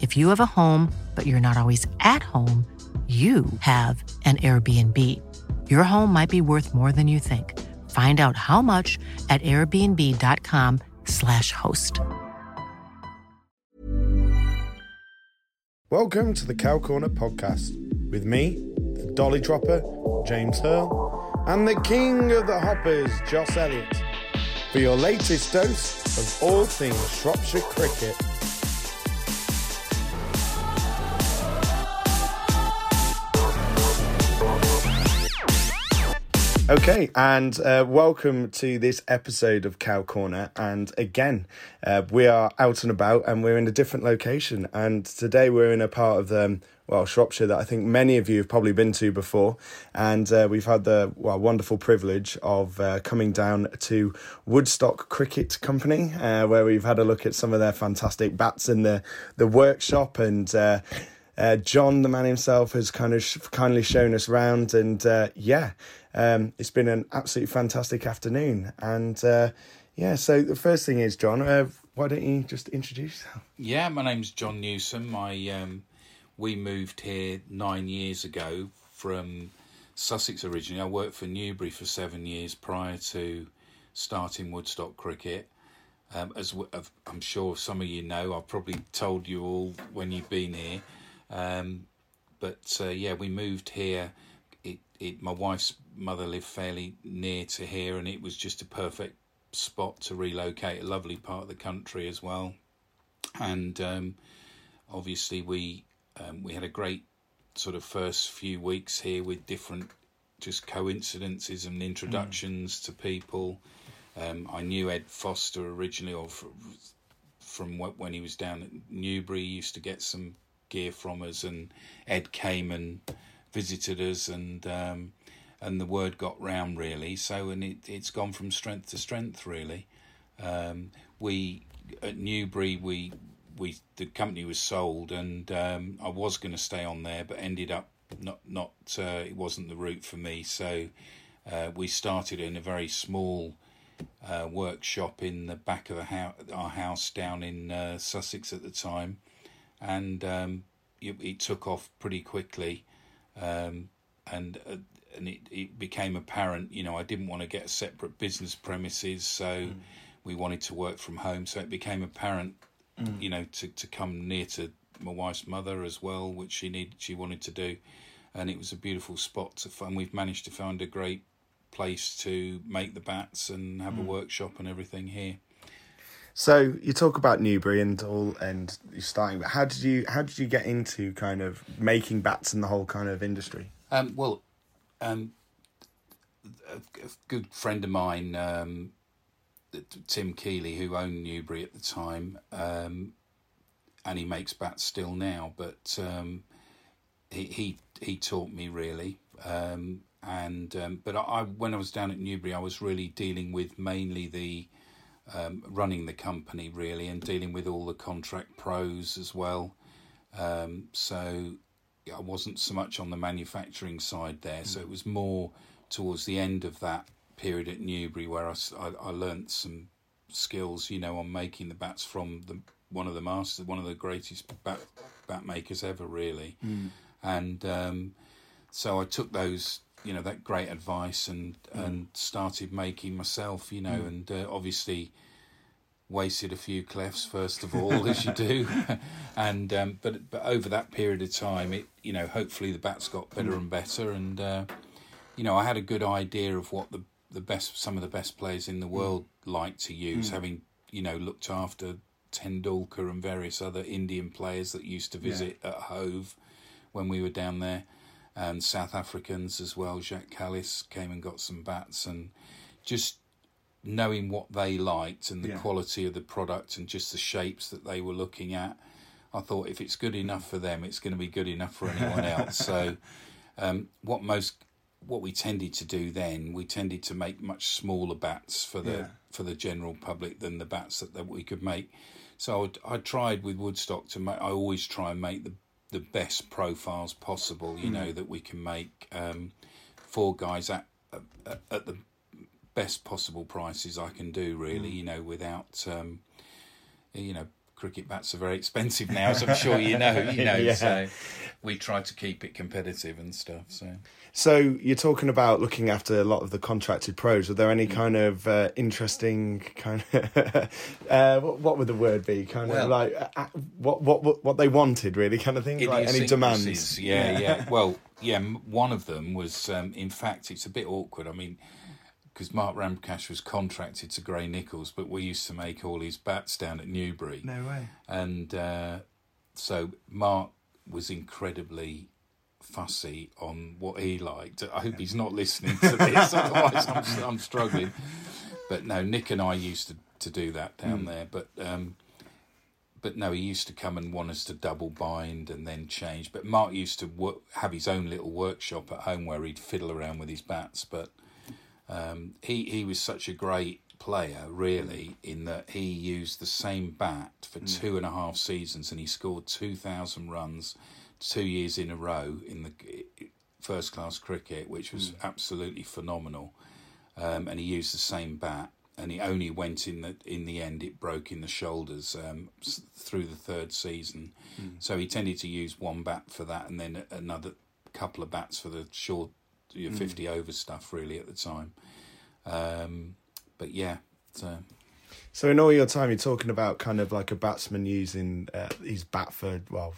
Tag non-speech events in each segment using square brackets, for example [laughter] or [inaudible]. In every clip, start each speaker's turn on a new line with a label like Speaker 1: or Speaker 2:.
Speaker 1: If you have a home, but you're not always at home, you have an Airbnb. Your home might be worth more than you think. Find out how much at airbnb.com/slash host.
Speaker 2: Welcome to the Cow Corner podcast with me, the Dolly Dropper, James Hurl, and the King of the Hoppers, Joss Elliott, for your latest dose of all things Shropshire cricket. Okay, and uh, welcome to this episode of Cow Corner. And again, uh, we are out and about and we're in a different location. And today we're in a part of the, um, well, Shropshire that I think many of you have probably been to before. And uh, we've had the well, wonderful privilege of uh, coming down to Woodstock Cricket Company, uh, where we've had a look at some of their fantastic bats in the, the workshop. And uh, uh, John, the man himself, has kind of sh- kindly shown us around, and uh, yeah, um, it's been an absolutely fantastic afternoon. And uh, yeah, so the first thing is, John, uh, why don't you just introduce yourself?
Speaker 3: Yeah, my name's John Newsom. I um, we moved here nine years ago from Sussex originally. I worked for Newbery for seven years prior to starting Woodstock Cricket. Um, as I'm sure some of you know, I've probably told you all when you've been here. Um, but uh, yeah, we moved here. It, my wife's mother lived fairly near to here, and it was just a perfect spot to relocate. A lovely part of the country as well, and um, obviously we um, we had a great sort of first few weeks here with different just coincidences and introductions mm. to people. Um, I knew Ed Foster originally, or from, from when he was down at Newbery, he used to get some gear from us, and Ed came and visited us, and um, and the word got round really. So and it it's gone from strength to strength really. Um, we at Newbery we we the company was sold, and um, I was going to stay on there, but ended up not not uh, it wasn't the route for me. So uh, we started in a very small. Uh, workshop in the back of house, our house down in uh, Sussex at the time, and um, it, it, took off pretty quickly, um, and uh, and it, it became apparent. You know, I didn't want to get a separate business premises, so mm. we wanted to work from home. So it became apparent, mm. you know, to to come near to my wife's mother as well, which she needed, she wanted to do, and it was a beautiful spot to find. We've managed to find a great place to make the bats and have mm. a workshop and everything here.
Speaker 2: So you talk about Newbery and all, and you're starting. But how did you how did you get into kind of making bats and the whole kind of industry?
Speaker 3: Um, well, um, a, good friend of mine, um, Tim Keeley, who owned Newbery at the time, um, and he makes bats still now. But um, he he he taught me really, um, and um, but I when I was down at Newbery, I was really dealing with mainly the um, running the company really and dealing with all the contract pros as well. Um, so I wasn't so much on the manufacturing side there, so it was more towards the end of that period at Newbery where I I learnt some skills, you know, on making the bats from the one of the masters, one of the greatest bat bat makers ever, really. And um, so I took those, you know, that great advice and and started making myself, you know, and uh, obviously wasted a few clefs [laughs] first of all, as you do, [laughs] and um, but but over that period of time, it you know, hopefully the bats got better and better, and uh, you know, I had a good idea of what the the best some of the best players in the world like to use, having you know looked after Tendulkar and various other Indian players that used to visit at Hove when we were down there, and South Africans as well. Jacques Kallis came and got some bats, and just knowing what they liked and the
Speaker 2: Yeah.
Speaker 3: quality of the product and just the shapes that they were looking at. I thought if it's good enough for them, it's going to be good enough for anyone [laughs] else. So, um, what most what we tended to do then, we tended to make much smaller bats for the
Speaker 2: Yeah.
Speaker 3: for the general public than the bats that, that we could make. So I'd, I tried with Woodstock to make. I always try and make the the best profiles possible. You know that we can make um, for guys at, at at the best possible prices I can do. Really, you know, without um, you know. Cricket bats are very expensive now, as I'm sure you know. You [laughs] know,
Speaker 2: Yeah.
Speaker 3: so we try to keep it competitive and stuff. So
Speaker 2: So you're talking about looking after a lot of the contracted pros. Are there
Speaker 3: Mm.
Speaker 2: any kind of uh, interesting kind of [laughs] uh, what, what would the word be? Kind
Speaker 3: Well-
Speaker 2: of like uh, uh, what what what what they wanted, really, kind of thing. Like any demands?
Speaker 3: Idiosyncrasies, Yeah, yeah, [laughs] Well, yeah. One of them was, um, in fact, it's a bit awkward. I mean, because Mark Ramprakash was contracted to Gray-Nicolls, but we used to make all his bats down at Newbery,
Speaker 2: No way.
Speaker 3: and uh, so Mark was incredibly fussy on what he liked. I hope he's not listening to this, [laughs] otherwise I'm, I'm struggling. But no, Nick and I used to, to do that down there. But um, but no, he used to come and want us to double bind and then change. But Mark used to work, have his own little workshop at home where he'd fiddle around with his bats. But um, he he was such a great player, really, in that he used the same bat for two and a half seasons, and he scored two thousand runs two years in a row in the first class cricket, which was absolutely phenomenal. Um, and he used the same bat, and he only went in the in the end. It broke in the shoulders um, s- through the third season, so he tended to use one bat for that, and then another couple of bats for the short, know, fifty over stuff. Really at the time, um, but yeah, so
Speaker 2: So in all your time, you're talking about kind of like a batsman using uh, his bat for well.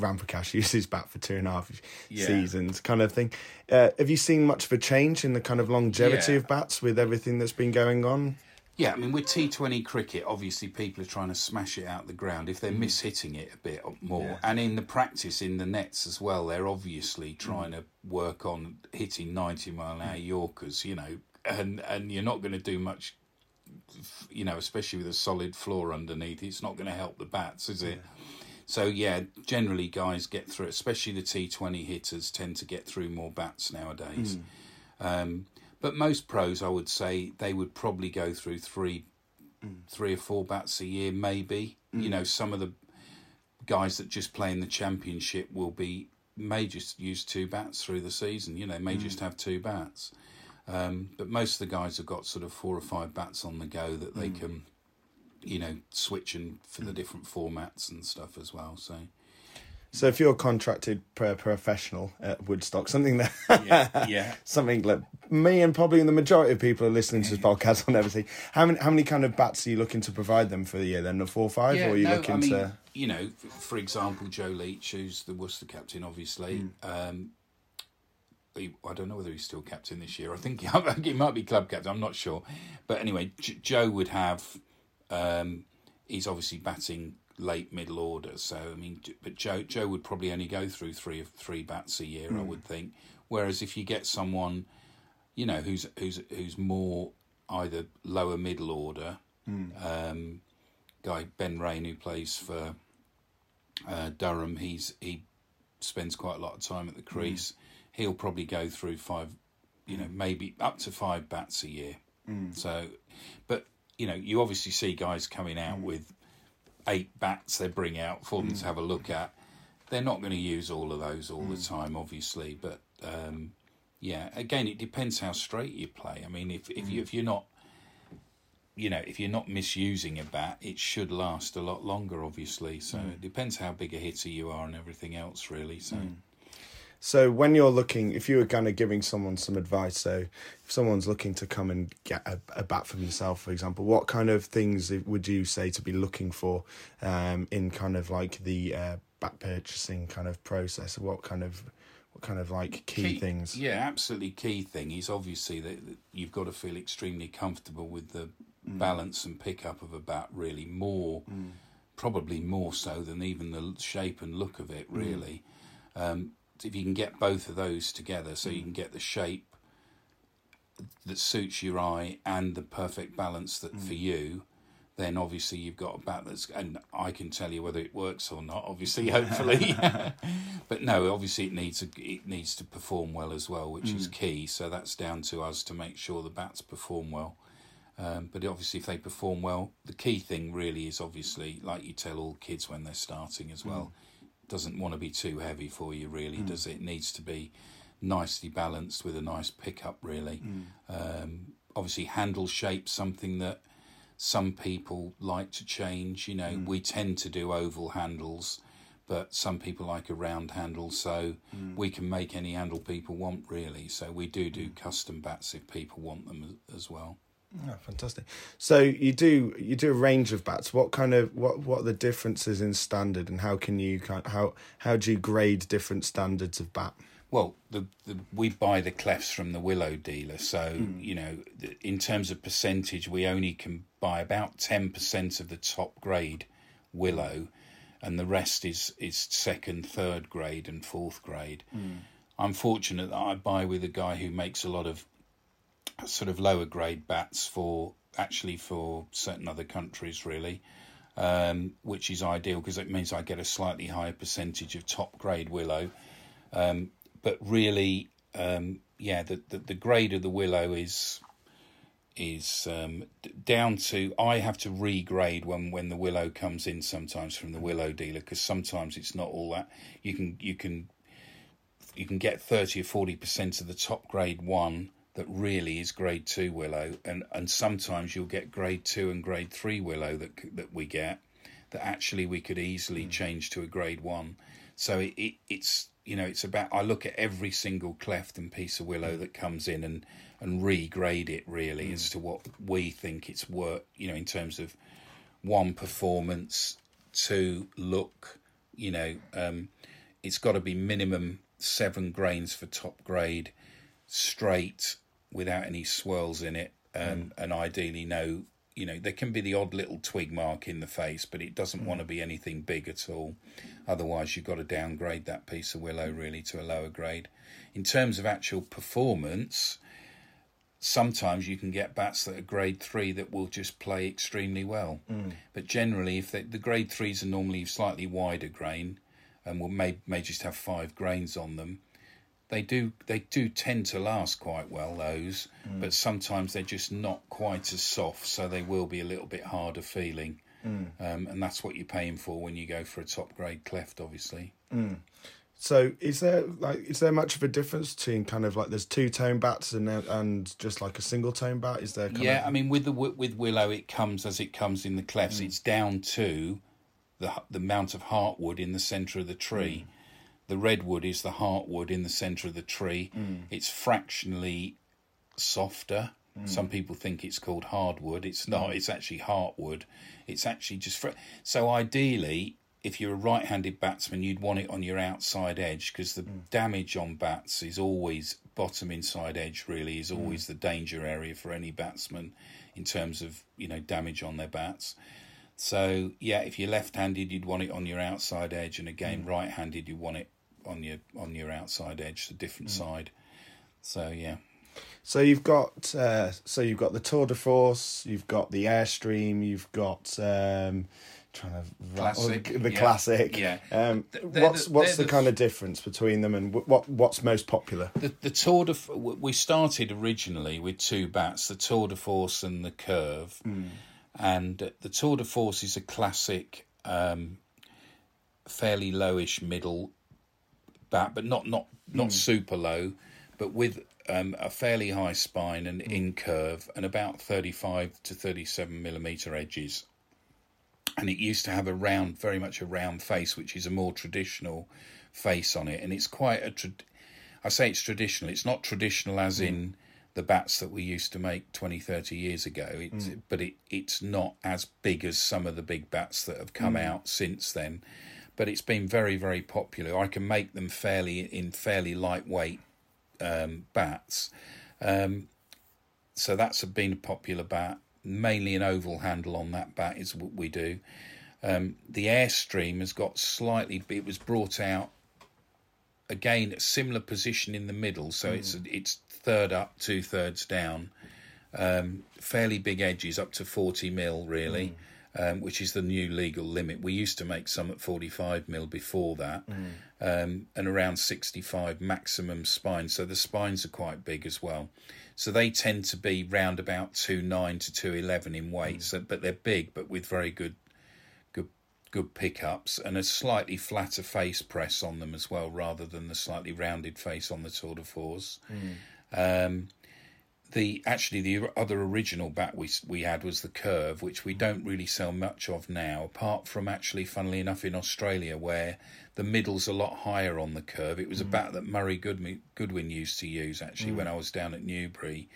Speaker 2: Ramprakash used [laughs] his bat for two and a half
Speaker 3: Yeah.
Speaker 2: seasons, kind of thing. Uh, have you seen much of a change in the kind of longevity
Speaker 3: Yeah.
Speaker 2: of bats with everything that's been going on?
Speaker 3: Yeah, I mean, with T20 cricket, obviously people are trying to smash it out the ground. If they're mm. mishitting it a bit more, and in the practice in the nets as well, they're obviously mm. trying to work on hitting 90 mile an hour mm. Yorkers, you know, and, and you're not going to do much, you know, especially with a solid floor underneath. It's not going to help the bats, is it? So, yeah, generally guys get through, especially the T20 hitters tend to get through more bats nowadays. Hmm. Um, but most pros, I would say, they would probably go through three, hmm. three or four bats a year, maybe. You know, hmm. some of the guys that just play in the championship will be may just use two bats through the season. You know, may just have two bats. Um, but most of the guys have got sort of four or five bats on the go that they can, you know, switching for the mm. different formats and stuff as well. So
Speaker 2: So if you're a contracted pro- professional at Woodstock, something that
Speaker 3: yeah, yeah. [laughs]
Speaker 2: something that me and probably the majority of people are listening to this mm. podcast will never see. How many how many kind of bats are you looking to provide them for the year? Then the four or five, or are you
Speaker 3: no,
Speaker 2: looking
Speaker 3: I mean,
Speaker 2: to?
Speaker 3: You know, for example, Joe Leach, who's the Worcester captain, obviously. Mm. Um, he, I don't know whether he's still captain this year. I think he, [laughs] I think he might be club captain. I'm not sure, but anyway, J- Joe would have. Um, he's obviously batting late middle order, so I mean, but Joe Joe would probably only go through three of three bats a year, I would think. Whereas if you get someone, you know, who's who's who's more either lower middle order, um, guy Ben Raine who plays for uh, Durham, he's he spends quite a lot of time at the crease. He'll probably go through five, you know, maybe up to five bats a year. So, but you know, you obviously see guys coming out mm. with eight bats they bring out for them to mm. have a look at. they're not going to use all of those all the mm. time, obviously. But um, yeah, again, it depends how straight you play. I mean, if if you if you're not you know, if you're not misusing a bat, it should last a lot longer, obviously. So it depends how big a hitter you are and everything else, really. So
Speaker 2: So when you're looking, if you were kind of giving someone some advice, so if someone's looking to come and get a, a bat for themselves, for example, what kind of things would you say to be looking for um, in kind of like the uh, bat purchasing kind of process? What kind of what kind of like key, things?
Speaker 3: Yeah, absolutely. Key thing is obviously that that you've got to feel extremely comfortable with the balance and pickup of a bat. Really, more probably more so than even the shape and look of it. Really, um, if you can get both of those together, so you hmm. can get the shape that suits your eye and the perfect balance that for hmm. you. Then obviously you've got a bat that's, and I can tell you whether it works or not. Obviously, hmm. hopefully, [laughs] but no, obviously it needs a, it needs to perform well as well, which is key. So that's down to us to make sure the bats perform well. Um, but obviously, if they perform well, the key thing really is obviously, like you tell all kids when they're starting as well, doesn't want to be too heavy for you, really, mm. does it? It needs to be nicely balanced with a nice pickup, really. Mm. Um, obviously, handle shape something that some people like to change. You know, mm. we tend to do oval handles, but some people like a round handle, so we can make any handle people want, really. So we do do custom bats if people want them as well.
Speaker 2: Oh, fantastic. So you do you do a range of bats. What kind of what what are the differences in standard, and how can you kind how how do you grade different standards of bat?
Speaker 3: Well, the, the we buy the clefs from the willow dealer, so hmm. you know, in terms of percentage, we only can buy about ten percent of the top grade willow, and the rest is is second, third grade, and fourth grade. Hmm. I'm fortunate that I buy with a guy who makes a lot of sort of lower grade bats for actually for certain other countries, really. Um, which is ideal because it means I get a slightly higher percentage of top grade willow. Um, but really, um, yeah, the, the the grade of the willow is is um, down to I have to regrade when when the willow comes in sometimes from the willow dealer because sometimes it's not all that you can you can you can get 30 or 40 percent of the top grade one that really is grade two willow and and sometimes you'll get grade two and grade three willow that that we get that actually we could easily hmm. change to a grade one. So it, it it's you know it's about i look at every single cleft and piece of willow hmm. that comes in and and regrade it really hmm. as to what we think it's worth you know in terms of one performance two look you know um it's got to be minimum seven grains for top grade straight without any swirls in it um, mm. and ideally no you know there can be the odd little twig mark in the face but it doesn't mm. want to be anything big at all. Otherwise you've got to downgrade that piece of willow really to a lower grade. In terms of actual performance sometimes you can get bats that are grade three that will just play extremely well. Mm. But generally if they, the grade threes are normally slightly wider grain and will may may just have five grains on them they do they do tend to last quite well those mm. but sometimes they're just not quite as soft so they will be a little bit harder feeling. Mm. Um, and that's what you're paying for when you go for a top grade cleft obviously. Mm.
Speaker 2: So is there like is there much of a difference between kind of like there's two tone bats and and just like a single tone bat? Is there? Kind
Speaker 3: yeah
Speaker 2: of,
Speaker 3: i mean with the with willow it comes as it comes in the clefts. It's down to the the amount of heartwood in the center of the tree the redwood is the heartwood in the center of the tree. Mm. It's fractionally softer. Mm. Some people think it's called hardwood. It's not. Mm. It's actually heartwood. It's actually just so ideally if you're a right-handed batsman you'd want it on your outside edge because the damage on bats is always bottom inside edge really is always the danger area for any batsman in terms of you know damage on their bats. So yeah if you're left-handed you'd want it on your outside edge and again right-handed you want it on your on your outside edge the different side so yeah
Speaker 2: So you've got uh, so you've got the Tour de Force, you've got the Airstream, you've got um, trying to
Speaker 3: Classic,
Speaker 2: the
Speaker 3: yeah.
Speaker 2: classic.
Speaker 3: Yeah.
Speaker 2: Um,
Speaker 3: They're
Speaker 2: what's
Speaker 3: the-
Speaker 2: what's the,
Speaker 3: the-
Speaker 2: kind of difference between them and what what's most popular?
Speaker 3: The the Tour de we started originally with two bats, the Tour de Force and the Curve, and uh, the Tour de Force is a classic um, fairly lowish middle bat, but not not not hmm. super low, but with um, a fairly high spine and hmm. in curve, and about thirty five to thirty seven millimeter edges. And it used to have a round, very much a round face, which is a more traditional face on it, and it's quite a. Tra- I say it's traditional. It's not traditional as hmm. in the bats that we used to make 20, 30 years ago. It's, But it, it's not as big as some of the big bats that have come out since then. But it's been very, very popular. I can make them fairly in fairly lightweight um, bats. Um, so that's been a popular bat. Mainly an oval handle on that bat is what we do. Um, the Airstream has got slightly. It was brought out again a similar position in the middle, so it's it's third up, two thirds down. Um, fairly big edges, up to forty mil really, um, which is the new legal limit. We used to make some at forty five mil before that, um, and around sixty five maximum spine. So the spines are quite big as well. So they tend to be round about two nine to two eleven in weight. So, but they're big, but with very good good good pickups and a slightly flatter face press on them as well, rather than the slightly rounded face on the Tour de Force. Um, the actually the other original bat we we had was the Curve, which we don't really sell much of now, apart from actually, funnily enough, in Australia where the middle's a lot higher on the Curve. It was a mm. bat that Murray Goodwin, Goodwin used to use actually when mm. I was down at Newbery.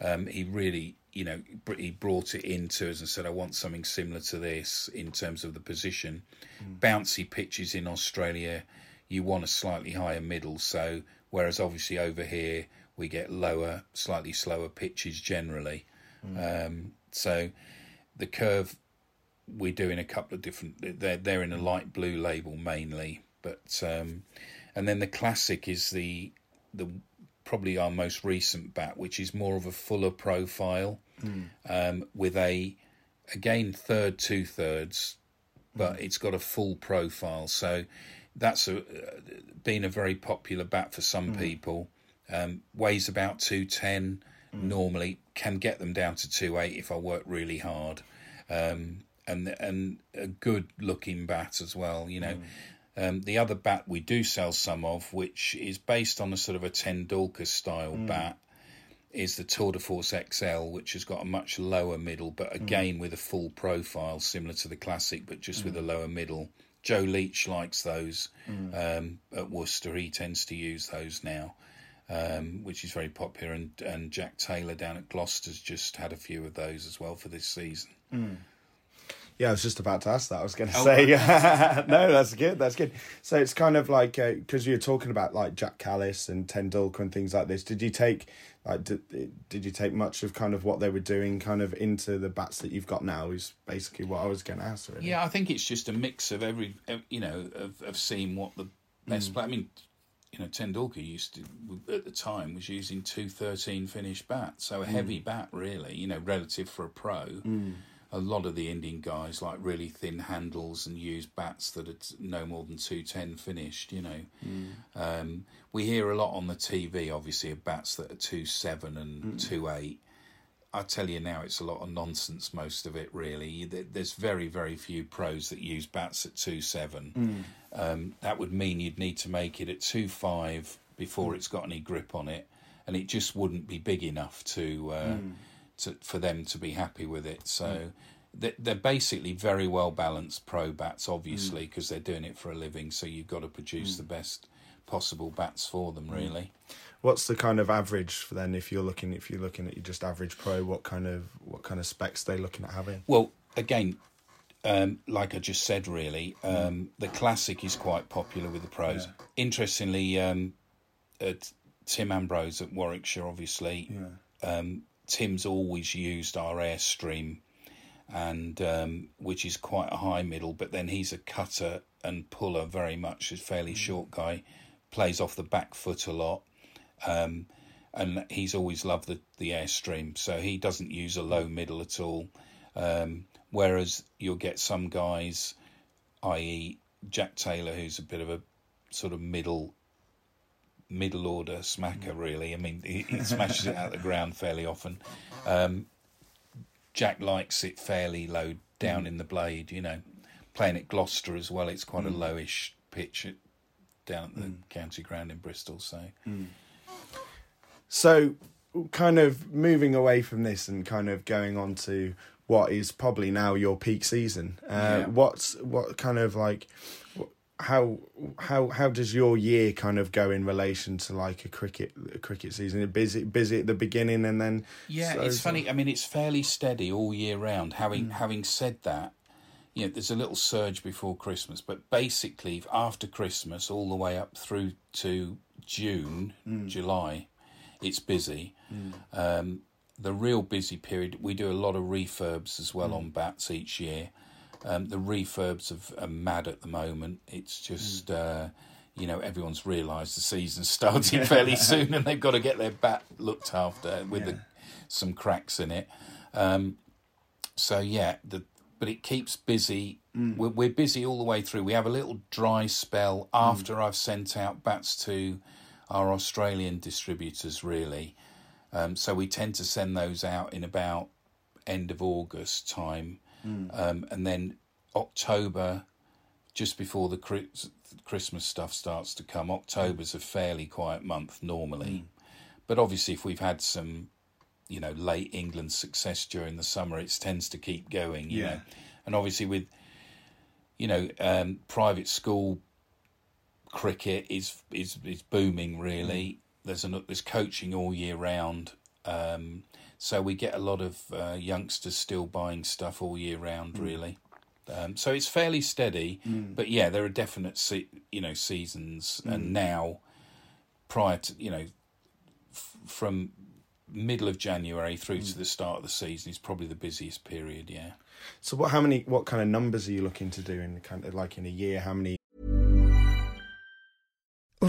Speaker 3: Um, he really, you know, he brought it into us and said, "I want something similar to this in terms of the position." Mm. Bouncy pitches in Australia, you want a slightly higher middle. So, whereas obviously over here we get lower, slightly slower pitches generally. Um, so, the curve we're doing a couple of different. They're they're in a light blue label mainly, but um, and then the classic is the the probably our most recent bat, which is more of a fuller profile um, with a again third two thirds, but it's got a full profile. So that's a, been a very popular bat for some people. Um, weighs about two ten normally. Can get them down to two eight if I work really hard. Um, and and a good looking bat as well. You know, um, the other bat we do sell some of, which is based on a sort of a Tendulkar style bat, is the Tour de Force XL, which has got a much lower middle, but again with a full profile similar to the classic, but just with a lower middle. Joe Leach likes those um, at Worcester. He tends to use those now. Um, which is very popular, and, and Jack Taylor down at Gloucester's just had a few of those as well for this season. Hmm.
Speaker 2: Yeah, I was just about to ask that. I was going to
Speaker 3: Oh,
Speaker 2: say, [laughs] no, that's good. That's good. So it's kind of like uh, because you're talking about like Jack Kallis and Tendulkar and things like this. Did you take like did, did you take much of kind of what they were doing kind of into the bats that you've got now? Is basically what I was going to ask. Really.
Speaker 3: Yeah, I think it's just a mix of every, you know, of, of seeing what the best hmm. play. I mean, you know, Tendulkar used to at the time was using two thirteen finish bats, so a heavy mm. bat really, you know, relative for a pro. Mm. A lot of the Indian guys like really thin handles and use bats that are t- no more than two ten finished. You know, mm. um, we hear a lot on the TV, obviously, of bats that are two seven and two eight. I tell you now, it's a lot of nonsense. Most of it, really. There's very, very few pros that use bats at two seven. Hmm. Um, that would mean you'd need to make it at two five before hmm. it's got any grip on it, and it just wouldn't be big enough to, uh, hmm. to for them to be happy with it. So. they- They're basically very well balanced pro bats, obviously, because they're doing it for a living. So you've got to produce the best possible bats for them, really.
Speaker 2: What's the kind of average for then if you're looking if you're looking at your just average pro? What kind of what kind of specs they looking at having?
Speaker 3: Well, again, um, like I just said, really, um, the classic is quite popular with the pros. Interestingly, um, Tim Ambrose at Warwickshire, obviously, um, Tim's always used our Airstream, and um, which is quite a high middle, but then he's a cutter and puller very much. He's a fairly short guy, plays off the back foot a lot um, and he's always loved the, the airstream, so he doesn't use a low middle at all. Um, whereas you'll get some guys, i.e., Jack Taylor, who's a bit of a sort of middle middle order smacker, really. I mean, he, he smashes it out the ground fairly often. Um, Jack likes it fairly low down in the blade, you know. playing at Gloucester as well. It's quite a lowish pitch at, down at the county ground in Bristol. So
Speaker 2: So, kind of moving away from this and kind of going on to what is probably now your peak season. Uh,
Speaker 3: Yeah.
Speaker 2: What's what kind of like how how how does your year kind of go in relation to like a cricket a cricket season? Busy busy at the beginning and then
Speaker 3: Yeah,
Speaker 2: slows
Speaker 3: it's funny. I mean, it's fairly steady all year round. Having
Speaker 2: Mm.
Speaker 3: having said that, you know, there's a little surge before Christmas, but basically after Christmas, all the way up through to June,
Speaker 2: Mm.
Speaker 3: July, it's busy. Um, the real busy period, we do a lot of refurbs as
Speaker 2: Mm.
Speaker 3: well on bats each year. Um, the refurbs have, are mad at the moment. It's just.
Speaker 2: Mm.
Speaker 3: Uh, you know, everyone's realised the season's [laughs] starting fairly soon, and they've got to get their bat looked after with the, some cracks in it. Um, so yeah, the but it keeps busy. We're, we're busy all the way through. We have a little dry spell after I've sent out bats to our Australian distributors, really. Um, so we tend to send those out in about end of August time, um, and then October, just before the Christmas stuff starts to come. October's a fairly quiet month normally, but obviously if we've had some you know late England success during the summer, it tends to keep going. You
Speaker 2: Yeah.
Speaker 3: know, and obviously with you know um, private school cricket is is is booming. Really, there's an there's coaching all year round. Um, so we get a lot of uh, youngsters still buying stuff all year round. Really. Um, so it's fairly steady, but yeah, there are definite se- you know seasons, and now prior to you know f- from middle of January through to the start of the season is probably the busiest period. Yeah.
Speaker 2: So what? How many? What kind of numbers are you looking to do in kind of like in a year? How many?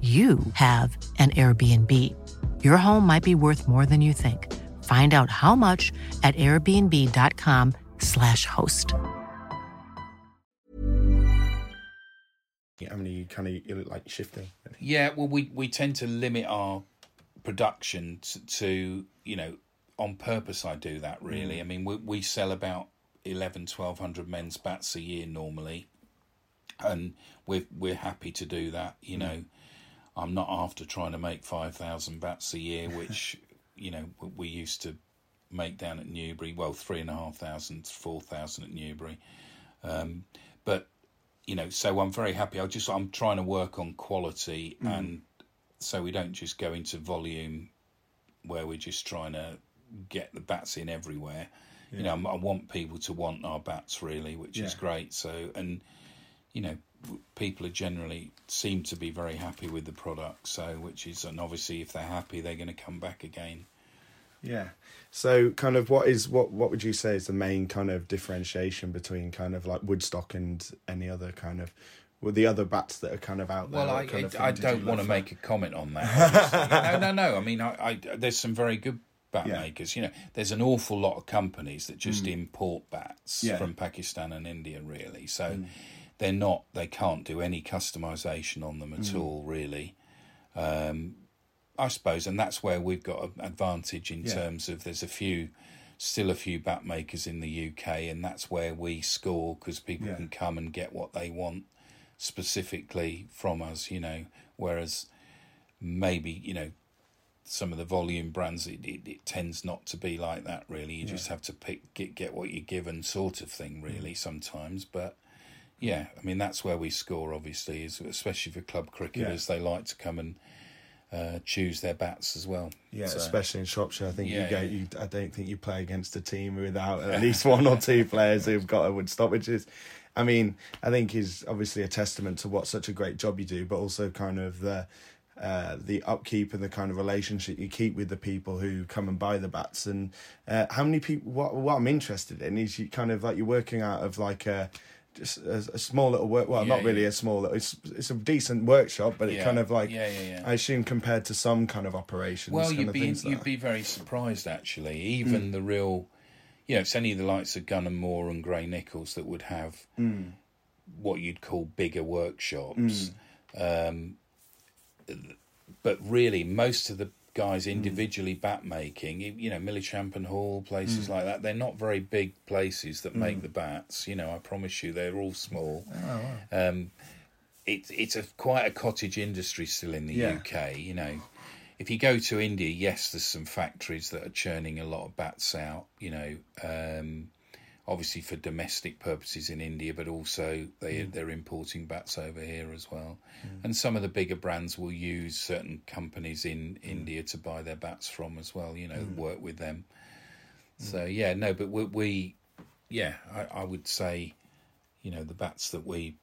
Speaker 1: you have an Airbnb. Your home might be worth more than you think. Find out how much at airbnb.com/slash host.
Speaker 2: How many kind of like shifting?
Speaker 3: Yeah, well, we, we tend to limit our production to, to, you know, on purpose. I do that really. Mm. I mean, we, we sell about 11, 1200 men's bats a year normally, and we're we're happy to do that. You mm. know, I'm not after trying to make five thousand bats a year, which [laughs] you know we- used to make down at Newbery. Well, three and a half thousand, four thousand at Newbery, um, but you know, so I'm very happy. I just I'm trying to work on quality, and so we don't just go into volume where we're just trying to get the bats in everywhere. You know, I want people to want our bats really, which is great. So, and you know, people are generally seem to be very happy with the product. So, which is, and obviously, if they're happy, they're going to come back again.
Speaker 2: Yeah. So, kind of, what is what? What would you say is the main kind of differentiation between kind of like Woodstock and any other kind of, with the other bats that are kind of out there?
Speaker 3: Well, I,
Speaker 2: What kind of
Speaker 3: I, I
Speaker 2: thing did you
Speaker 3: don't want to
Speaker 2: for?
Speaker 3: make a comment on that. [laughs] no, no, no. I mean, I, I, there's some very good bat
Speaker 2: Yeah.
Speaker 3: makers. You know, there's an awful lot of companies that just mm. import bats
Speaker 2: Yeah.
Speaker 3: from Pakistan and India, really. So mm. They're not, they can't do any customization on them at all, really. Um, I suppose, and that's where we've got an advantage in
Speaker 2: Yeah.
Speaker 3: terms of there's a few, still a few bat makers in the UK, and that's where we score because people
Speaker 2: Yeah.
Speaker 3: can come and get what they want specifically from us, you know. Whereas maybe, you know, some of the volume brands, it, it, it tends not to be like that, really. You just have to pick, get, get what you're given, sort of thing, really, sometimes. But, yeah, I mean that's where we score. Obviously, is especially for club cricketers, they like to come and uh, choose their bats as well.
Speaker 2: Yeah,
Speaker 3: So-
Speaker 2: especially in Shropshire. I think
Speaker 3: Yeah,
Speaker 2: you go.
Speaker 3: yeah.
Speaker 2: You, I don't think you play against a team without at [laughs] least one or two players who've got a Woodstock, which is, I mean, I think is obviously a testament to what such a great job you do, but also kind of the. Uh, the upkeep and the kind of relationship you keep with the people who come and buy the bats and uh, how many people what what I'm interested in is you kind of like you're working out of like a just a, a small little work well
Speaker 3: Yeah,
Speaker 2: not really
Speaker 3: yeah.
Speaker 2: a small little it's it's a decent workshop but it
Speaker 3: Yeah.
Speaker 2: kind of like
Speaker 3: Yeah, yeah, yeah.
Speaker 2: I assume compared to some kind of operations
Speaker 3: Well, you'd be you'd
Speaker 2: that-
Speaker 3: be very surprised actually.
Speaker 2: Mm.
Speaker 3: Even the real, you know, it's only the likes of Gunn and Moore and Gray-Nicolls that would have
Speaker 2: Mm.
Speaker 3: what you'd call bigger workshops. Um, but really, most of the guys
Speaker 2: Mm.
Speaker 3: individually bat making, you know, Millichamp Hall, places
Speaker 2: Mm.
Speaker 3: like that, they're not very big places that make the bats. You know, I promise you, they're all small.
Speaker 2: Oh,
Speaker 3: Um, it's it's a quite a cottage industry still in the
Speaker 2: Yeah.
Speaker 3: UK. You know, if you go to India, yes, there's some factories that are churning a lot of bats out. You know, um, obviously for domestic purposes in India, but also they mm. they're importing bats over here as well. Mm. And some of the bigger brands will use certain companies in mm. India to buy their bats from as well. You know, work with them. So yeah, no, but we, we yeah, I, I would say, you know, the bats that we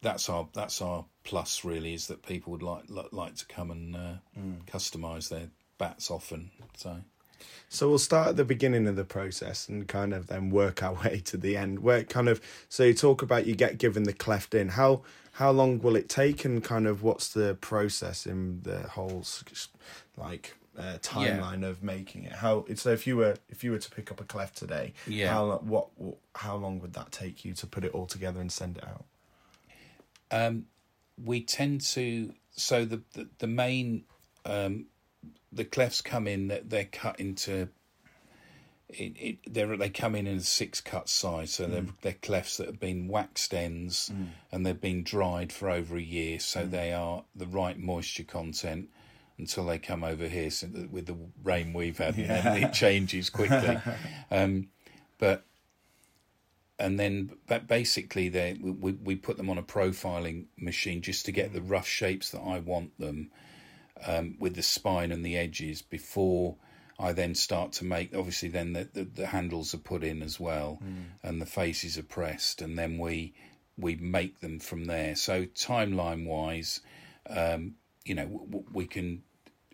Speaker 3: that's our that's our plus really is that people would like like, like to come and uh, customize their bats often. So
Speaker 2: So we'll start at the beginning of the process and kind of then work our [laughs] way to the end. Where kind of so you talk about you get given the cleft in. How how long will it take and kind of what's the process in the whole like uh, timeline of making it? How so if you were if you were to pick up a cleft today,
Speaker 3: Yeah.
Speaker 2: how what how long would that take you to put it all together and send it out?
Speaker 3: um, we tend to so the the, the main um, the clefts come in that they're cut into. It, it, they're, they come in in a six cut size, so they're, mm. they're clefts that have been waxed ends mm. and they've been dried for over a year, so mm. they are the right moisture content until they come over here. So that with the rain we've had, and then it changes quickly. [laughs] um, but and then but basically they we, we we put them on a profiling machine just to get the rough shapes that I want them um, with the spine and the edges before I then start to make obviously then the, the, the handles are put in as well and the faces are pressed and then we we make them from there. So timeline wise um, you know w- w- we can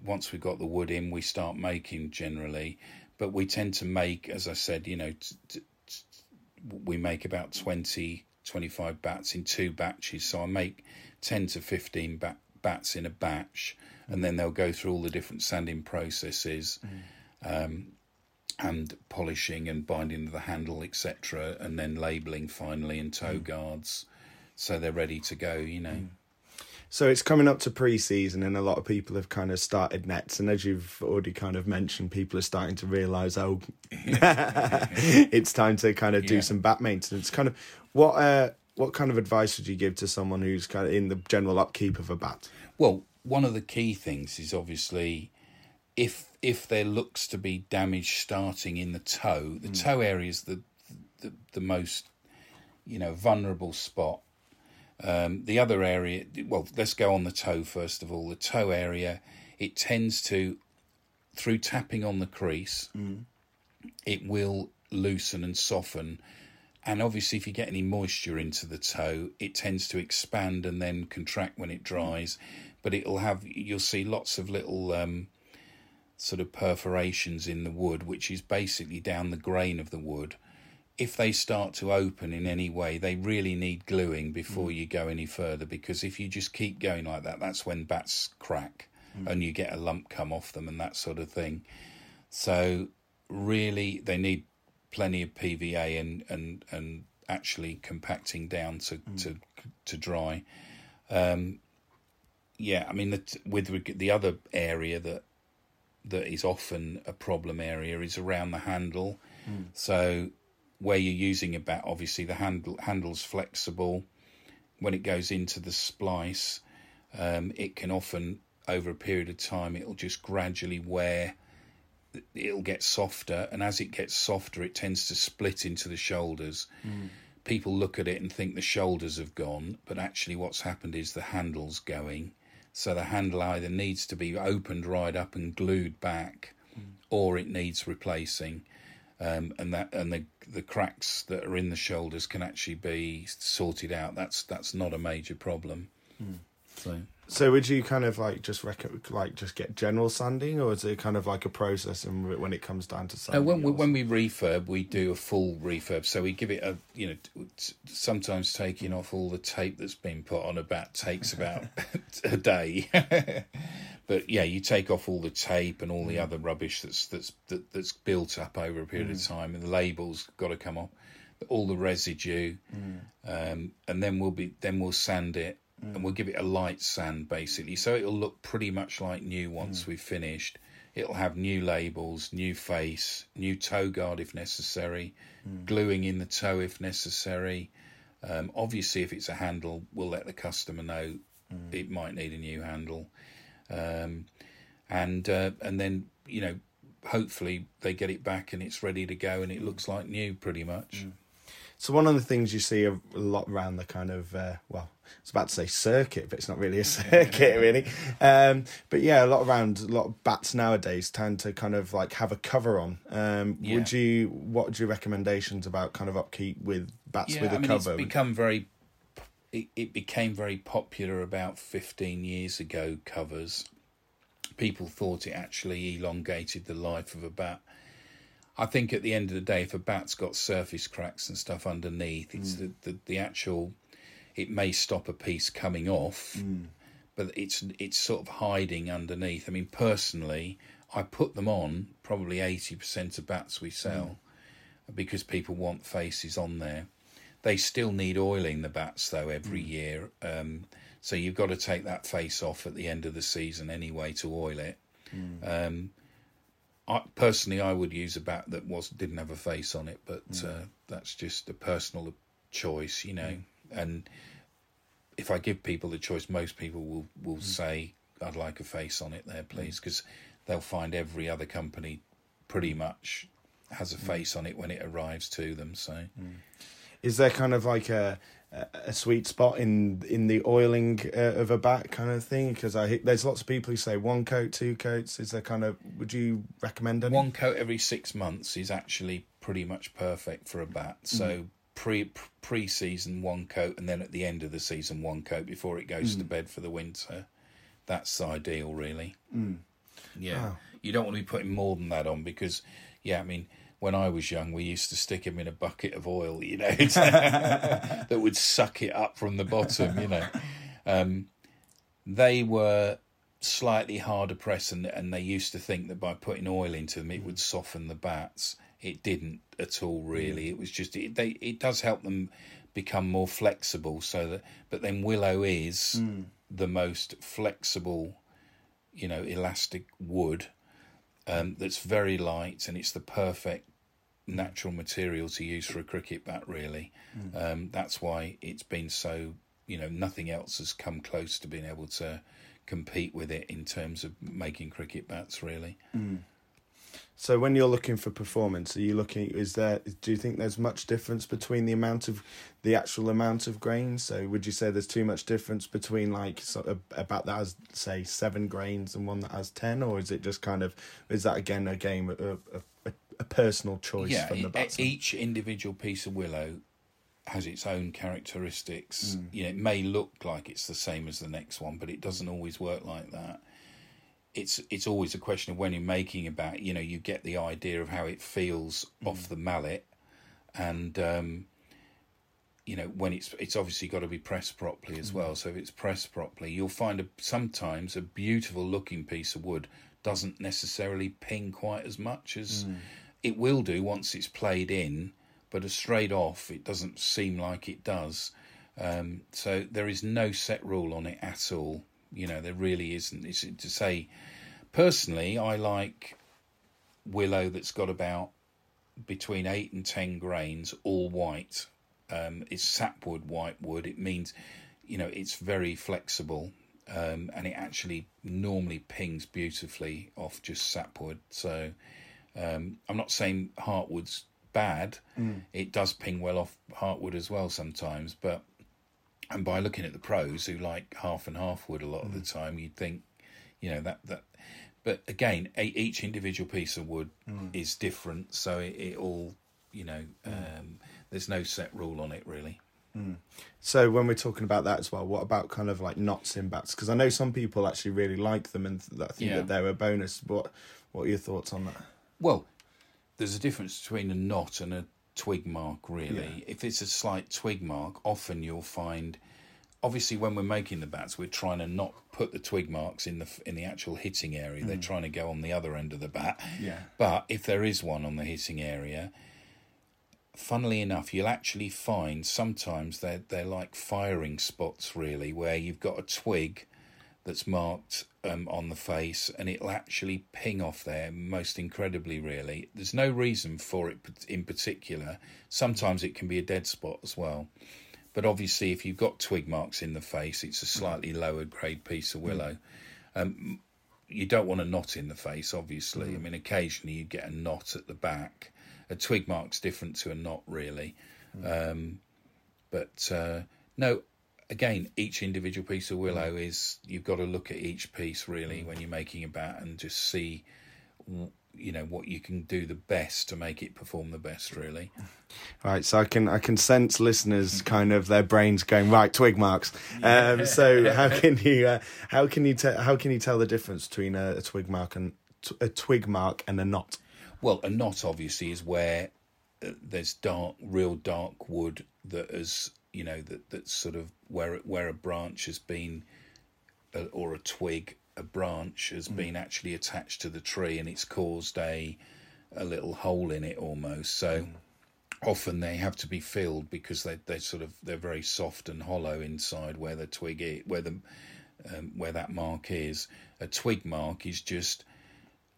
Speaker 3: once we've got the wood in we start making generally but we tend to make as I said you know t- t- we make about 20 25 bats in two batches. So i make 10 to 15 bat, bats in a batch and then they'll go through all the different sanding processes um, and polishing and binding the handle etc and then labeling finally and toe guards so they're ready to go you know
Speaker 2: So it's coming up to pre-season, and a lot of people have kind of started nets. And as you've already kind of mentioned, people are starting to realise, oh, [laughs] [laughs] it's time to kind of do
Speaker 3: Yeah.
Speaker 2: some bat maintenance. Kind of what uh, what kind of advice would you give to someone who's kind of in the general upkeep of a bat?
Speaker 3: Well, one of the key things is obviously if if there looks to be damage starting in the toe, the toe area is the, the the most you know vulnerable spot. Um, the other area, well, let's go on the toe first of all. The toe area, it tends to through tapping on the crease, it will loosen and soften. And obviously, if you get any moisture into the toe, it tends to expand and then contract when it dries. But it'll have, you'll see lots of little um, sort of perforations in the wood, which is basically down the grain of the wood. If they start to open in any way, they really need gluing before you go any further because if you just keep going like that, that's when bats crack and you get a lump come off them and that sort of thing. So really, they need plenty of PVA and and and actually compacting down to to to dry. Um, yeah, I mean, the, with the other area that that is often a problem area is around the handle. So where you're using a bat, obviously the handle handle's flexible. When it goes into the splice, um, it can often over a period of time it'll just gradually wear it'll get softer and as it gets softer it tends to split into the shoulders hmm. people look at it and think the shoulders have gone, but actually what's happened is the handle's going. So the handle either needs to be opened right up and glued back, hmm. or it needs replacing. Um, and that and the the cracks that are in the shoulders can actually be sorted out. That's that's not a major problem. Hmm. So
Speaker 2: So would you kind of like just rec- like just get general sanding, or is it kind of like a process and when it comes down to
Speaker 3: Uh,
Speaker 2: sanding?
Speaker 3: when we, when we refurb, we do a full refurb. So we give it a you know sometimes taking off all the tape that's been put on a bat takes about [laughs] a day. [laughs] but yeah, you take off all the tape and all the other rubbish that's that's that, that's built up over a period of time, and the labels got to come off, all the residue, um, and then we'll be then we'll sand it. And we'll give it a light sand basically, so it'll look pretty much like new once we've finished. It'll have new labels, new face, new toe guard if necessary, gluing in the toe if necessary. Um, obviously, if it's a handle, we'll let the customer know it might need a new handle, um, and uh, and then you know hopefully they get it back and it's ready to go and it looks like new pretty much.
Speaker 2: So one of the things you see a lot around the kind of uh, well, it's about to say circuit, but it's not really a [laughs] circuit really. Um, but yeah, a lot around a lot of bats nowadays tend to kind of like have a cover on. Um,
Speaker 3: Yeah.
Speaker 2: Would you what would your recommendations about kind of upkeep with bats
Speaker 3: Yeah,
Speaker 2: with a
Speaker 3: I mean
Speaker 2: cover?
Speaker 3: it's become very. It, it became very popular about fifteen years ago. Covers, people thought it actually elongated the life of a bat. I think at the end of the day, if a bat's got surface cracks and stuff underneath, it's hmm. the, the the actual. It may stop a piece coming off, hmm. but it's it's sort of hiding underneath. I mean, personally, I put them on probably eighty percent of bats we sell hmm. because people want faces on there. They still need oiling the bats though every year, um, so you've got to take that face off at the end of the season anyway to oil it. Um, I, personally, I would use a bat that was didn't have a face on it, but mm. uh, that's just a personal choice, you know. Mm. And if I give people the choice, most people will will mm. say, "I'd like a face on it there, please," because they'll find every other company pretty much has a face on it when it arrives to them. So.
Speaker 2: Is there kind of like a a sweet spot in in the oiling uh, of a bat kind of thing? Because I there's lots of people who say one coat, two coats. Is there kind of would you recommend any?
Speaker 3: one coat every six months is actually pretty much perfect for a bat. Mm. So pre pre season one coat, and then at the end of the season one coat before it goes to mm. bed for the winter. That's ideal, really. Mm. Yeah, you don't want to be putting more than that on because, yeah, I mean. When I was young, we used to stick them in a bucket of oil, you know, [laughs] that would suck it up from the bottom, you know. Um, they were slightly harder press, and, and they used to think that by putting oil into them it would soften the bats. It didn't at all, really. It was just it, they it does help them become more flexible. So that, but then willow is the most flexible, you know, elastic wood um, that's very light, and it's the perfect natural material to use for a cricket bat. Really, um, that's why it's been so. You know, nothing else has come close to being able to compete with it in terms of making cricket bats. Really,
Speaker 2: So when you're looking for performance, are you looking? Is there? Do you think there's much difference between the amount of, the actual amount of grains? So would you say there's too much difference between like sort of a that has say seven grains and one that has ten, or is it just kind of is that again a game a a, a personal choice
Speaker 3: yeah.
Speaker 2: from the batsman?
Speaker 3: each individual piece of willow has its own characteristics. Hmm. You know, it may look like it's the same as the next one, but it doesn't always work like that. It's it's always a question of when you're making a bat, you know, you get the idea of how it feels hmm. off the mallet, and um, you know when it's it's obviously got to be pressed properly as hmm. well. So if it's pressed properly, you'll find a, sometimes a beautiful looking piece of wood doesn't necessarily ping quite as much as it will do once it's played in, but a straight off it doesn't seem like it does. Um, so there is no set rule on it at all. You know, there really isn't. It's to say, personally, I like willow that's got about between eight and ten grains, all white. Um, it's sapwood, white wood. It means, you know, it's very flexible, um, and it actually normally pings beautifully off just sapwood. So, um, I'm not saying heartwoods bad. Mm. It does ping well off heartwood as well sometimes, but and by looking at the pros who like half and half wood a lot of the mm. time, you'd think, you know, that that. But again, a, each individual piece of wood mm. is different, so it, it all, you know, um, there's no set rule on it really.
Speaker 2: So when we're talking about that as well, what about kind of like knots in bats? Because I know some people actually really like them and th- I think
Speaker 3: Yeah.
Speaker 2: that they're a bonus. What What are your thoughts on that?
Speaker 3: Well, there's a difference between a knot and a twig mark, really. If it's a slight twig mark, often you'll find. Obviously, when we're making the bats, we're trying to not put the twig marks in the in the actual hitting area. They're mm. trying to go on the other end of the bat.
Speaker 2: Yeah.
Speaker 3: But if there is one on the hitting area, funnily enough, you'll actually find sometimes they're they're like firing spots, really, where you've got a twig that's marked um, on the face and it'll actually ping off there most incredibly really. There's no reason for it in particular. Sometimes it can be a dead spot as well. But obviously if you've got twig marks in the face it's a slightly lower grade piece of willow. Um, you don't want a knot in the face obviously. I mean occasionally you get a knot at the back. A twig mark's different to a knot really. Um, but uh, no again each individual piece of willow is you've got to look at each piece really when you're making a bat and just see you know what you can do the best to make it perform the best really. [laughs]
Speaker 2: Right, so I can I can sense listeners kind of their brains going right twig marks. [laughs] Um, so how can you uh, how can you te- how can you tell the difference between a, a twig mark and t- a twig mark and a knot?
Speaker 3: Well, a knot obviously is where uh, there's dark, real dark wood that is, you know, that that's sort of where where a branch has been, uh, or a twig, a branch has been actually attached to the tree, and it's caused a a little hole in it almost. So often they have to be filled because they they sort of they're very soft and hollow inside where the twig is, where the um, where that mark is. A twig mark is just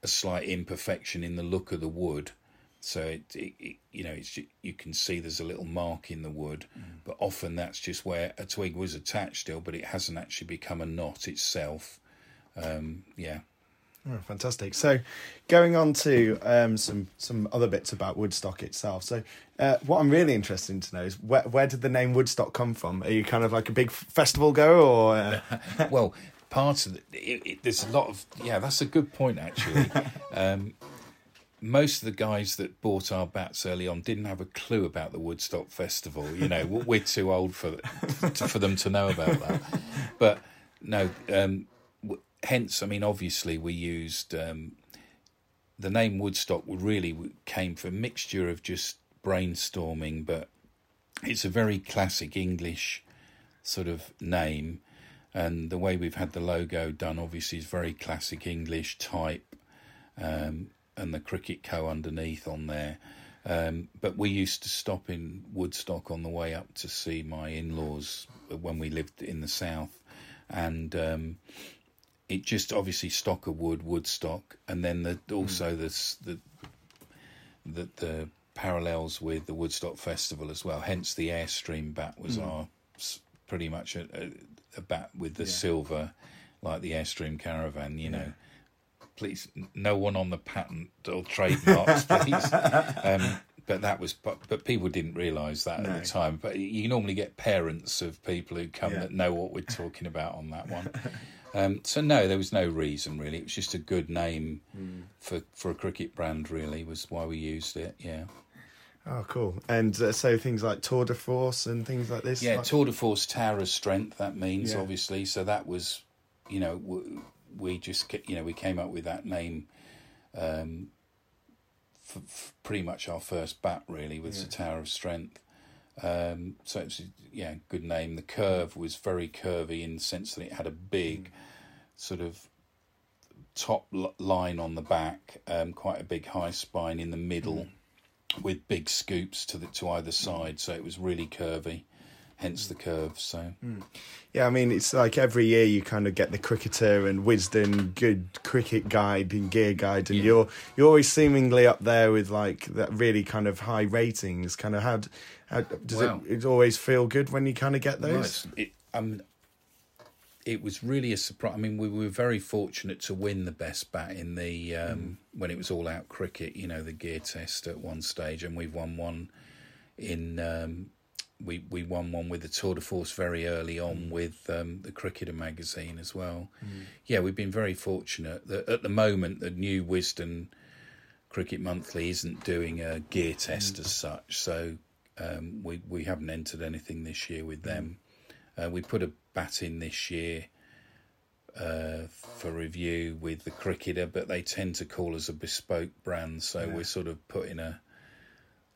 Speaker 3: a slight imperfection in the look of the wood. So it, it, it you know, it's you can see there's a little mark in the wood, but often that's just where a twig was attached still, but it hasn't actually become a knot itself. Um, yeah,
Speaker 2: Oh, fantastic. So, going on to um, some some other bits about Woodstock itself. So, uh, what I'm really interested in to know is where where did the name Woodstock come from? Are you kind of like a big festival goer, or uh, [laughs]
Speaker 3: well, part of the, it, it, there's a lot of yeah. That's a good point actually. [laughs] um, most of the guys that bought our bats early on didn't have a clue about the Woodstock Festival. You know, we're too old for to, for them to know about that. But no, um, hence, I mean, obviously, we used um, the name Woodstock. Really came from a mixture of just brainstorming, but it's a very classic English sort of name. And the way we've had the logo done, obviously, is very classic English type, um, and the Cricket Co underneath on there. Um, but we used to stop in Woodstock on the way up to see my in laws when we lived in the south. And um, it just obviously stock of wood, Woodstock, and then the, also the, the, the, the parallels with the Woodstock Festival as well. Hence, the Airstream bat was our pretty much a, a, a bat with the silver, like the Airstream Caravan. You know, please, no one on the patent or trademarks, [laughs] please. um, but that was, but, but people didn't realise that at the time. But you normally get parents of people who come
Speaker 2: Yeah.
Speaker 3: that know what we're talking about on that one. [laughs] Um, so no, there was no reason really. It was just a good name for for a cricket brand. Really, was why we used it. Yeah.
Speaker 2: oh, cool. And uh, so things like Tour de Force and things like this.
Speaker 3: Yeah,
Speaker 2: like-
Speaker 3: Tour de Force Tower of Strength. That means
Speaker 2: Yeah.
Speaker 3: obviously. So that was, you know, w- we just you know we came up with that name. Um, for, for pretty much our first bat really was the Tower of Strength. Um, so it's yeah, good name. The curve was very curvy in the sense that it had a big sort of top l- line on the back, um, quite a big high spine in the middle, with big scoops to the to either side. So it was really curvy, hence the curve. So
Speaker 2: Yeah, I mean, it's like every year you kind of get the cricketer and Wisden, good cricket guide and gear guide, and you're you're always seemingly up there with like that really kind of high ratings. Kind of how d- how does
Speaker 3: Wow.
Speaker 2: it? It always feel good when you kind of get those.
Speaker 3: it's- it, um, it was really a surprise. I mean, we were very fortunate to win the best bat in the um, mm. when it was all out cricket. You know, the gear test at one stage, and we've won one in. Um, we we won one with the Tour de Force very early on mm. with um, the Cricketer magazine as well. Mm. Yeah, we've been very fortunate that at the moment the new Wisden Cricket Monthly isn't doing a gear test mm. as such, so um, we we haven't entered anything this year with them. Uh, we put a bat in this year uh, for review with the cricketer, but they tend to call us a bespoke brand, so yeah. we're sort of putting a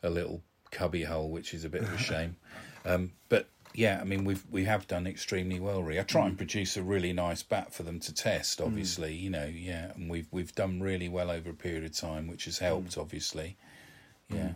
Speaker 3: a little cubby hole, which is a bit of a [laughs] shame. Um, but yeah, I mean we've we have done extremely well. Really, I try mm. and produce a really nice bat for them to test. Mm. Obviously, mm. you know, yeah, and we've we've done really well over a period of time, which has helped. Mm. Obviously, yeah.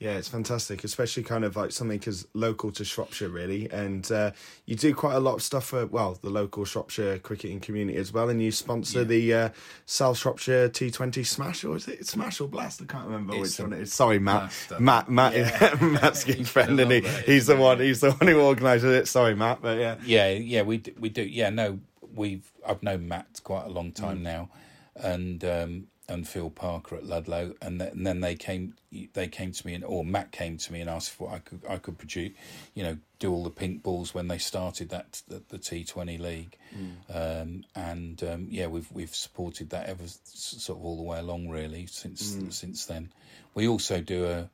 Speaker 2: Yeah, it's fantastic, especially kind of like something as local to Shropshire, really. And uh, you do quite a lot of stuff for, well, the local Shropshire cricketing community as well. And you sponsor yeah. the uh, South Shropshire T20 Smash, or is it Smash or Blast? I can't remember it's which one it is. Sorry, Matt. Matt, Matt, yeah. [laughs] Matt's good friend, and he, he's the one. He's the one who organises it. Sorry, Matt, but yeah,
Speaker 3: yeah, yeah. We do, we do. Yeah, no, we've I've known Matt quite a long time mm. now, and um, and Phil Parker at Ludlow, and, th- and, then they came they came to me and or Matt came to me and asked if I could I could produce you know do all the pink balls when they started that the, T Twenty league, mm. um, and um, yeah we've we've supported that ever sort of all the way along really since mm. since then. We also do a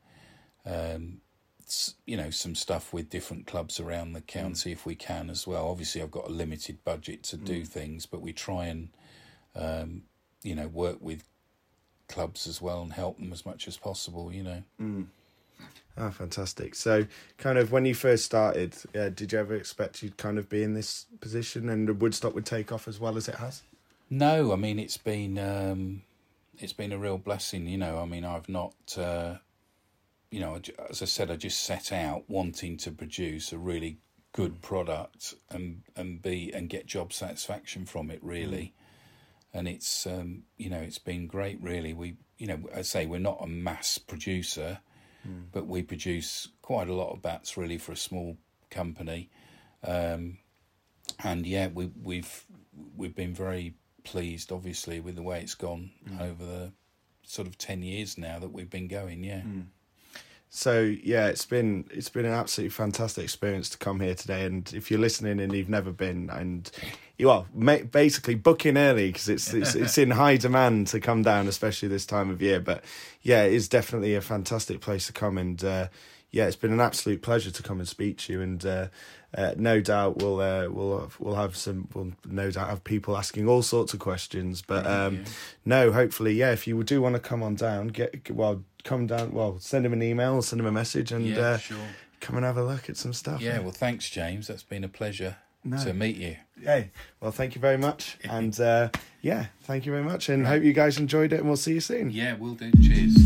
Speaker 3: um, you know some stuff with different clubs around the county mm. if we can as well. Obviously, I've got a limited budget to do mm. things, but we try and um, you know work with clubs as well and help them as much as possible. You know.
Speaker 2: Mm. Ah, fantastic. So, kind of when you first started, uh, did you ever expect you'd kind of be in this position and the Woodstock would take off as well as it has?
Speaker 3: No, I mean it's been um, it's been a real blessing. You know, I mean I've not, uh, you know, as I said, I just set out wanting to produce a really good product and and be and get job satisfaction from it. Really, mm and it's um, you know it's been great. Really, we you know I say we're not a mass producer, mm. but we produce quite a lot of bats really for a small company, um, and yeah, we, we've we've been very pleased, obviously, with the way it's gone mm. over the sort of ten years now that we've been going. Yeah. Mm.
Speaker 2: So yeah, it's been it's been an absolutely fantastic experience to come here today. And if you're listening and you've never been, and you are basically booking early because it's, it's [laughs] it's in high demand to come down, especially this time of year. But yeah, it is definitely a fantastic place to come. And uh, yeah, it's been an absolute pleasure to come and speak to you. And uh, uh, no doubt we'll uh, we'll we'll have some we'll no doubt have people asking all sorts of questions. But um, no, hopefully, yeah, if you do want to come on down, get well come down. Well, send him an email, send him a message, and yeah, uh, sure. come and have a look at some stuff.
Speaker 3: Yeah, well, thanks, James. That's been a pleasure no. to meet you.
Speaker 2: Hey, well, thank you very much, [laughs] and uh, yeah, thank you very much, and hope you guys enjoyed it, and we'll see you soon.
Speaker 3: Yeah, we'll do. Cheers.